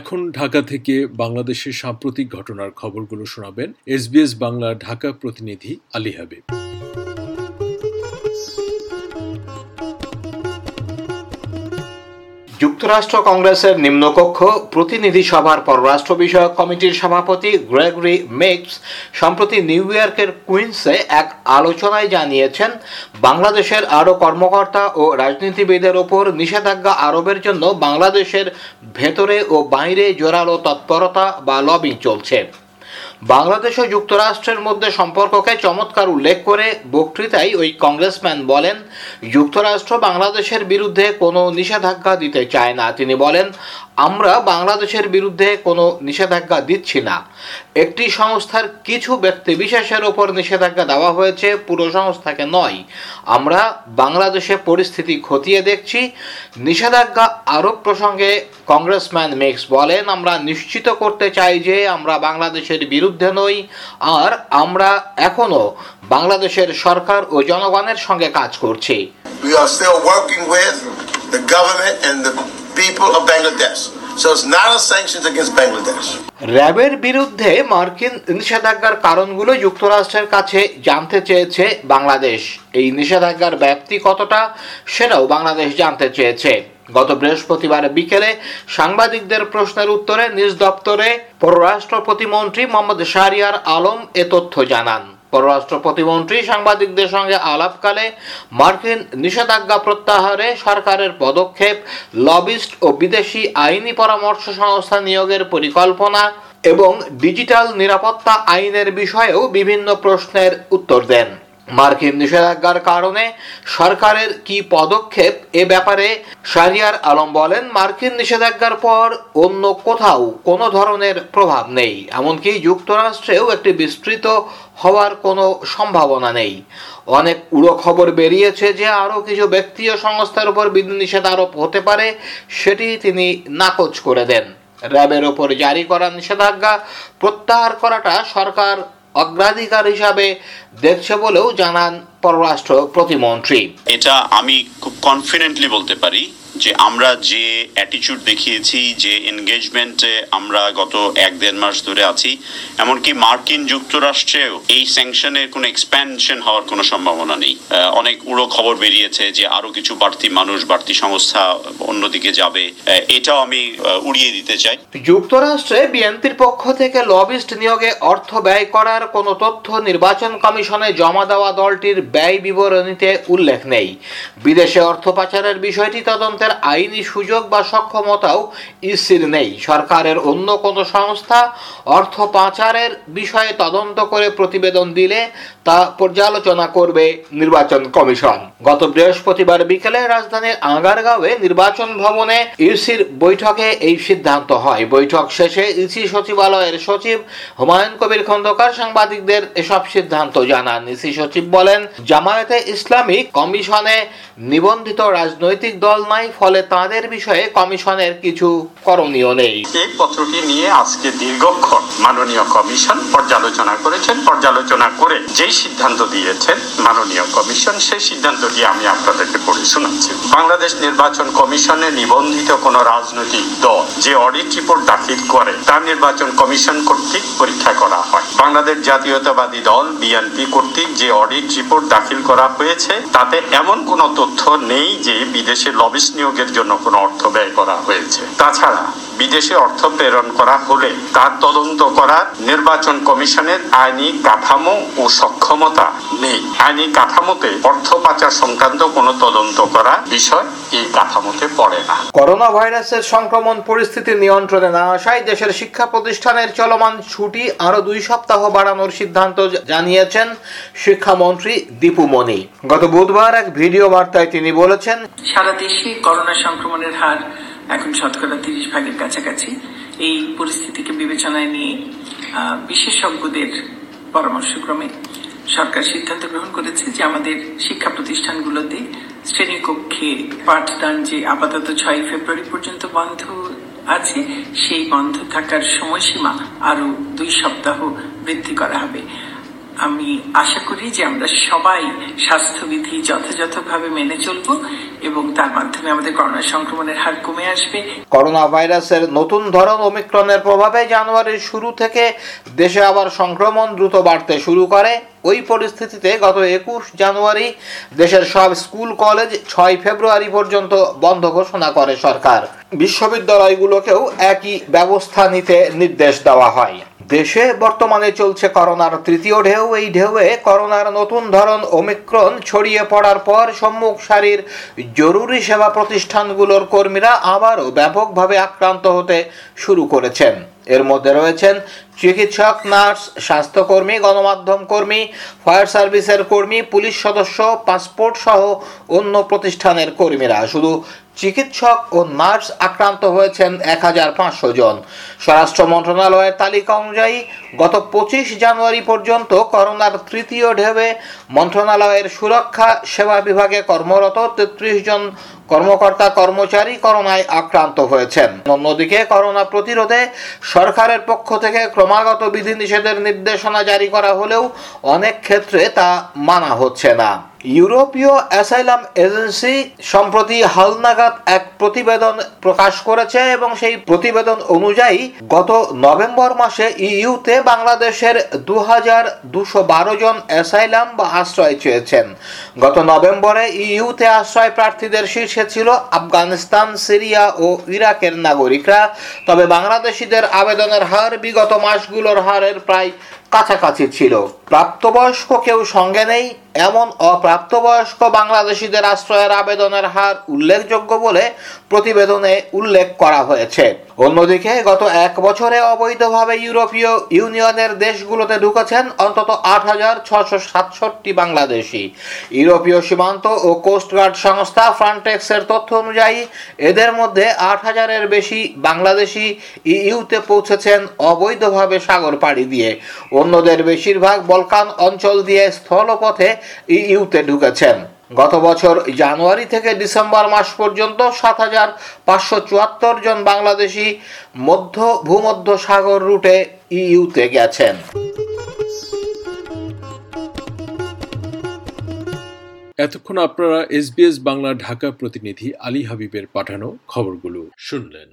এখন ঢাকা থেকে বাংলাদেশের সাম্প্রতিক ঘটনার খবরগুলো শোনাবেন এসবিএস বাংলা ঢাকা প্রতিনিধি আলী হাবিব। যুক্তরাষ্ট্র কংগ্রেসের নিম্নকক্ষ প্রতিনিধি সভার পররাষ্ট্র বিষয়ক কমিটির সভাপতি গ্রেগরি মেক্স সম্প্রতি নিউ ইয়র্কের কুইন্সে এক আলোচনায় জানিয়েছেন, বাংলাদেশের আরও কর্মকর্তা ও রাজনীতিবিদের ওপর নিষেধাজ্ঞা আরোপের জন্য বাংলাদেশের ভেতরে ও বাইরে জোরালো তৎপরতা বা লবিং চলছে। বাংলাদেশ ও যুক্তরাষ্ট্রের মধ্যে সম্পর্ককে চমৎকার উল্লেখ করে বক্তৃতায় ওই কংগ্রেসম্যান বলেন, যুক্তরাষ্ট্র বাংলাদেশের বিরুদ্ধে কোনো নিষেধাজ্ঞা দিতে চায় না। তিনি বলেন আমরা বাংলাদেশের বিরুদ্ধে কোনো নিষেধাজ্ঞা দিচ্ছি না। একটি সংস্থার কিছু ব্যক্তি বিশেষের ওপর নিষেধাজ্ঞা দেওয়া হয়েছে, পুরো সংস্থাকে নয়। আমরা বাংলাদেশে পরিস্থিতি খতিয়ে দেখছি। নিষেধাজ্ঞা আরোপ প্রসঙ্গে কংগ্রেসম্যান মেক্স বলেন, আমরা নিশ্চিত করতে চাই যে আমরা বাংলাদেশের বিরুদ্ধে নই, আর আমরা এখনও বাংলাদেশের সরকার ও জনগণের সঙ্গে কাজ করছি। People of Bangladesh. So it's not a sanctions against Bangladesh. র্যাবের বিরুদ্ধে মার্কিন নিষেধাজ্ঞার কারণগুলো যুক্তরাষ্ট্রের কাছে জানতে চেয়েছে বাংলাদেশ এই নিষেধাজ্ঞার ব্যাপ্তি কতটা, সেটাও বাংলাদেশ জানতে চেয়েছে গত বৃহস্পতিবার বিকেলে সাংবাদিকদের প্রশ্নের উত্তরে নিজ দপ্তরে পররাষ্ট্র প্রতিমন্ত্রী মোহাম্মদ শাহরিয়ার আলম এ তথ্য জানান পররাষ্ট্র প্রতিমন্ত্রী সাংবাদিকদের সঙ্গে আলাপকালে মার্কিন নিষেধাজ্ঞা প্রত্যাহারে সরকারের পদক্ষেপ, লবিস্ট ও বিদেশি আইনি পরামর্শ সংস্থা নিয়োগের পরিকল্পনা এবং ডিজিটাল নিরাপত্তা আইনের বিষয়েও বিভিন্ন প্রশ্নের উত্তর দেন। মার্কিন নিষেধাজ্ঞার কারণে সরকারের কি পদক্ষেপ? এ ব্যাপারে শারিয়ার আলম বলেন, মার্কিন নিষেধাজ্ঞার পর অন্য কোথাও কোনো ধরনের প্রভাব নেই। এমনকি যুক্তরাষ্ট্রেও একটি বিস্তৃত হওয়ার কোনো সম্ভাবনা নেই। অনেক উড়ো খবর বেরিয়েছে যে আরও কিছু ব্যক্তি ও সংস্থার উপর বিধিনিষেধ আরোপ হতে পারে, সেটি তিনি নাকচ করে দেন। র্যাবের ওপর জারি করা নিষেধাজ্ঞা প্রত্যাহার করাটা সরকার অগ্রাধিকার হিসাবে দেখছে বলেও জানান পররাষ্ট্র প্রতিমন্ত্রী। এটা আমি খুব কনফিডেন্টলি বলতে পারি যে আমরা যে অ্যাটিচিউড দেখিয়েছি যে এনগেজমেন্টে আমরা গত এক দেড় মাস ধরে আছি এমনকি মার্কিন যুক্তরাষ্ট্রেও এই স্যাংশনের কোনো এক্সপ্যানশন হওয়ার কোনো সম্ভাবনা নেই। অনেক উড়ো খবর বেরিয়েছে যে আরও কিছু বাড়তি মানুষ বাড়তি সংস্থা অন্যদিকে যাবে। এটাও আমি উড়িয়ে দিতে চাই। যুক্তরাষ্ট্রে বিএনপির পক্ষ থেকে লবিস্ট নিয়োগে অর্থ ব্যয় করার কোনো তথ্য নির্বাচন কমিশনে জমা দেওয়া দলটির ব্যয় বিবরণীতে উল্লেখ নেই। বিদেশে অর্থ পাচারের বিষয়টি তদন্তের আইনি সুযোগ বা সক্ষমতাও ইসির নেই। সরকারের অন্য কোনো সংস্থা অর্থ পাচারের বিষয়ে তদন্ত করে প্রতিবেদন দিলে তা পর্যালোচনা করবে নির্বাচন কমিশন। গত বৃহস্পতিবার বিকেলে রাজধানীর আগারগাঁওয়ে নির্বাচন ভবনে ইসির বৈঠকে এই সিদ্ধান্ত হয়। বৈঠক শেষে ইসি সচিবালয়ের সচিব হুমায়ুন কবির খন্দকার সাংবাদিকদের এসব সিদ্ধান্ত জানান। ইসি সচিব বলেন, জামায়াতে ইসলামী কমিশনে নিবন্ধিত রাজনৈতিক দল নাই, ফলে তাদের বিষয়ে কমিশনের কিছু করণীয় নেই। এই পত্রটি নিয়ে আজকে দীর্ঘক্ষণ মাননীয় কমিশন পর্যালোচনা করেছেন। পর্যালোচনা করে যেই সিদ্ধান্ত দিয়েছেন মাননীয় কমিশন, সেই সিদ্ধান্তটি আমি আপনাদেরকে পড়ে শোনাচ্ছি। বাংলাদেশ নির্বাচন কমিশনে নিবন্ধিত কোন রাজনৈতিক দল যে অডিট রিপোর্ট দাখিল করে তা নির্বাচন কমিশন কর্তৃক পরীক্ষা করা হয়। বাংলাদেশ জাতীয়তাবাদী দল, বিএনপি কর্তৃক যে অডিট রিপোর্ট দাখিল করা হয়েছে, তাতে এমন কোনো তথ্য নেই যে বিদেশে লবিস নিয়োগের জন্য কোনো অর্থ ব্যয় করা হয়েছে। তাছাড়া বিদেশে অর্থ প্রেরণ করা হলে তার তদন্ত করার নির্বাচন কমিশনের আইনি কাঠামো ও সক্ষমতা নেই। আইনি কাঠামোতে অর্থ পাচার সংক্রান্ত কোনো তদন্ত করা বিষয় এই কাঠামোতে পড়ে না। করোনা ভাইরাসের সংক্রমণ পরিস্থিতি নিয়ন্ত্রণে না আসায় দেশের শিক্ষা প্রতিষ্ঠানের চলমান ছুটি আরও দুই সপ্তাহ বাড়ানোর সিদ্ধান্ত জানিয়েছেন শিক্ষামন্ত্রী দীপু মনি। গত বুধবার এক ভিডিও বার্তায় তিনি বলেছেন সারা দেশে করোনা সংক্রমণের হার এখন শতকরা তিরিশ ভাগের কাছাকাছি এই পরিস্থিতিকে বিবেচনায় নিয়ে বিশেষজ্ঞদের পরামর্শক্রমে সরকার সিদ্ধান্ত গ্রহণ করেছে যে আমাদের শিক্ষা প্রতিষ্ঠানগুলোতে শ্রেণীকক্ষে পাঠদান যে আপাতত ছয় ফেব্রুয়ারি পর্যন্ত বন্ধ আছে, সেই বন্ধ থাকার সময়সীমা আরও দুই সপ্তাহ বৃদ্ধি করা হবে। আমি আশা করি যে আমরা সবাই স্বাস্থ্যবিধি যথাযথভাবে মেনে চলব এবং তার মাধ্যমে আমাদের করোনা সংক্রমণের হার কমে আসবে। করোনা ভাইরাসের নতুন ধরন ওমিক্রনের প্রভাবে জানুয়ারির শুরু থেকে দেশে আবার সংক্রমণ দ্রুত বাড়তে শুরু করে। ওই পরিস্থিতিতে গত একুশ জানুয়ারি দেশের সব স্কুল, কলেজ ছয় ফেব্রুয়ারি পর্যন্ত বন্ধ ঘোষণা করে সরকার। বিশ্ববিদ্যালয়গুলোকেও একই ব্যবস্থা নিতে নির্দেশ দেওয়া হয়। দেশে বর্তমানে চলছে করোনার তৃতীয় ঢেউ। এই ঢেউয়ে করোনার নতুন ধরন ওমিক্রন ছড়িয়ে পড়ার পর সম্মুখ সারির জরুরি সেবা প্রতিষ্ঠানগুলোর কর্মীরা আবারও ব্যাপকভাবে আক্রান্ত হতে শুরু করেছেন। এর মধ্যে রয়েছেন চিকিৎসক, নার্স, স্বাস্থ্যকর্মী, গণমাধ্যম কর্মী, ফায়ার সার্ভিসের কর্মী, পুলিশ সদস্য, পাসপোর্ট সহ অন্য প্রতিষ্ঠানের কর্মীরা। শুধু চিকিৎসক ও নার্স আক্রান্ত হয়েছেন এক হাজার পাঁচশো জন। স্বরাষ্ট্র মন্ত্রণালয়ের তালিকা অনুযায়ী গত পঁচিশ জানুয়ারি পর্যন্ত করোনার তৃতীয় ঢেউয়ে মন্ত্রণালয়ের সুরক্ষা সেবা বিভাগে কর্মরত তেত্রিশ জন কর্মকর্তা কর্মচারী করোনায় আক্রান্ত হয়েছেন। অন্যদিকে করোনা প্রতিরোধে সরকারের পক্ষ থেকে ক্রমাগত বিধিনিষেধের নির্দেশনা জারি করা হলেও অনেক ক্ষেত্রে তা মানা হচ্ছে না। ইউরোপীয় অ্যাসাইলাম এজেন্সি সম্প্রতি হালনাগাদ এক প্রতিবেদন প্রকাশ করেছে এবং সেই প্রতিবেদন অনুযায়ী গত নভেম্বর মাসে ইইউতে বাংলাদেশের দু হাজার দুশো বারো জন অ্যাসাইলাম বা আশ্রয় চেয়েছেন। গত নভেম্বরে ইইউতে আশ্রয় প্রার্থীদের শীর্ষে ছিল আফগানিস্তান, সিরিয়া ও ইরাকের নাগরিকরা। তবে বাংলাদেশিদের আবেদনের হার বিগত মাসগুলোর হারের প্রায় কাছাকাছি ছিল। প্রাপ্তবয়স্ক কেউ সঙ্গে নেই, এমন অপ্রাপ্তবয়স্ক বাংলাদেশিদের আশ্রয়ের আবেদনের হার উল্লেখযোগ্য বলে প্রতিবেদনে উল্লেখ করা হয়েছে। অন্যদিকে গত এক বছরে অবৈধভাবে ইউরোপীয় ইউনিয়নের দেশগুলোতে ঢুকেছেন অন্তত আট হাজার ছশো সাতষট্টি বাংলাদেশি। ইউরোপীয় সীমান্ত ও কোস্টগার্ড সংস্থা ফ্রান্টেক্সের তথ্য অনুযায়ী, এদের মধ্যে আট হাজারের বেশি বাংলাদেশি ইউতে পৌঁছেছেন অবৈধভাবে সাগর পাড়ি দিয়ে। অন্যদের বেশিরভাগ বলকান অঞ্চল দিয়ে স্থলপথে ইউতে ঢুকেছেন। গত বছর জানুয়ারি থেকে ডিসেম্বর মাস পর্যন্ত সাত হাজার পাঁচশো চুয়াত্তর জন বাংলাদেশি মধ্য, ভূমধ্য সাগর রুটে ইউতে গেছেন। এতক্ষণ আপনারা এসবিএস বাংলা ঢাকা প্রতিনিধি আলী হাবিবের পাঠানো খবরগুলো শুনলেন।